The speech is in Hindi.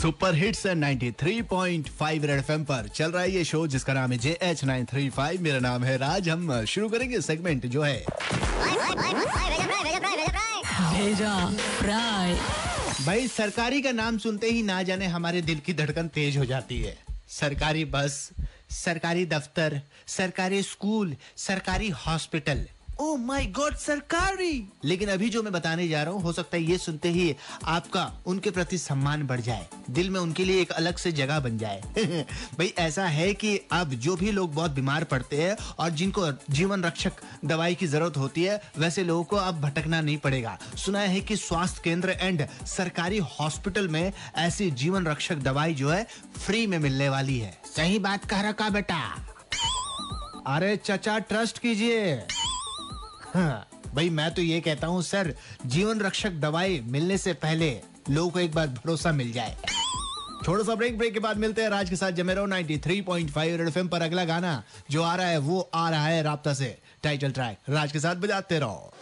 सुपर हिट्स 93.5 रेड एफएम पर। चल रहा है ये शो जिसका नाम है J H nine three five मेरा नाम है राज। हम शुरू करेंगे सेगमेंट जो है। भेजा भाई सरकारी का नाम सुनते ही ना जाने हमारे दिल की धड़कन तेज हो जाती है। सरकारी बस सरकारी दफ्तर सरकारी स्कूल सरकारी हॉस्पिटल। ओ माय गॉड सरकारी। लेकिन अभी जो मैं बताने जा रहा हूँ हो सकता है ये सुनते ही आपका उनके प्रति सम्मान बढ़ जाए। दिल में उनके लिए एक अलग से जगह बन जाए। भाई ऐसा है कि अब जो भी लोग बहुत बीमार पड़ते हैं और जिनको जीवन रक्षक दवाई की ज़रूरत होती है वैसे लोगों को अब भटकना नहीं पड़ेगा। सुना है कि स्वास्थ्य केंद्र एंड सरकारी हॉस्पिटल में ऐसी जीवन रक्षक दवाई जो है फ्री में मिलने वाली है। सही बात कह रखा बेटा? अरे चचा ट्रस्ट कीजिए। हाँ, भाई मैं तो ये कहता हूँ सर जीवन रक्षक दवाई मिलने से पहले लोगों को एक बार भरोसा मिल जाए। छोटा सा ब्रेक ब्रेक के बाद मिलते हैं राज के साथ जमेरो 93.5 रेड एफएम पर अगला गाना जो आ रहा है वो आ रहा है राबता से। टाइटल ट्रैक राज के साथ बजाते रहो।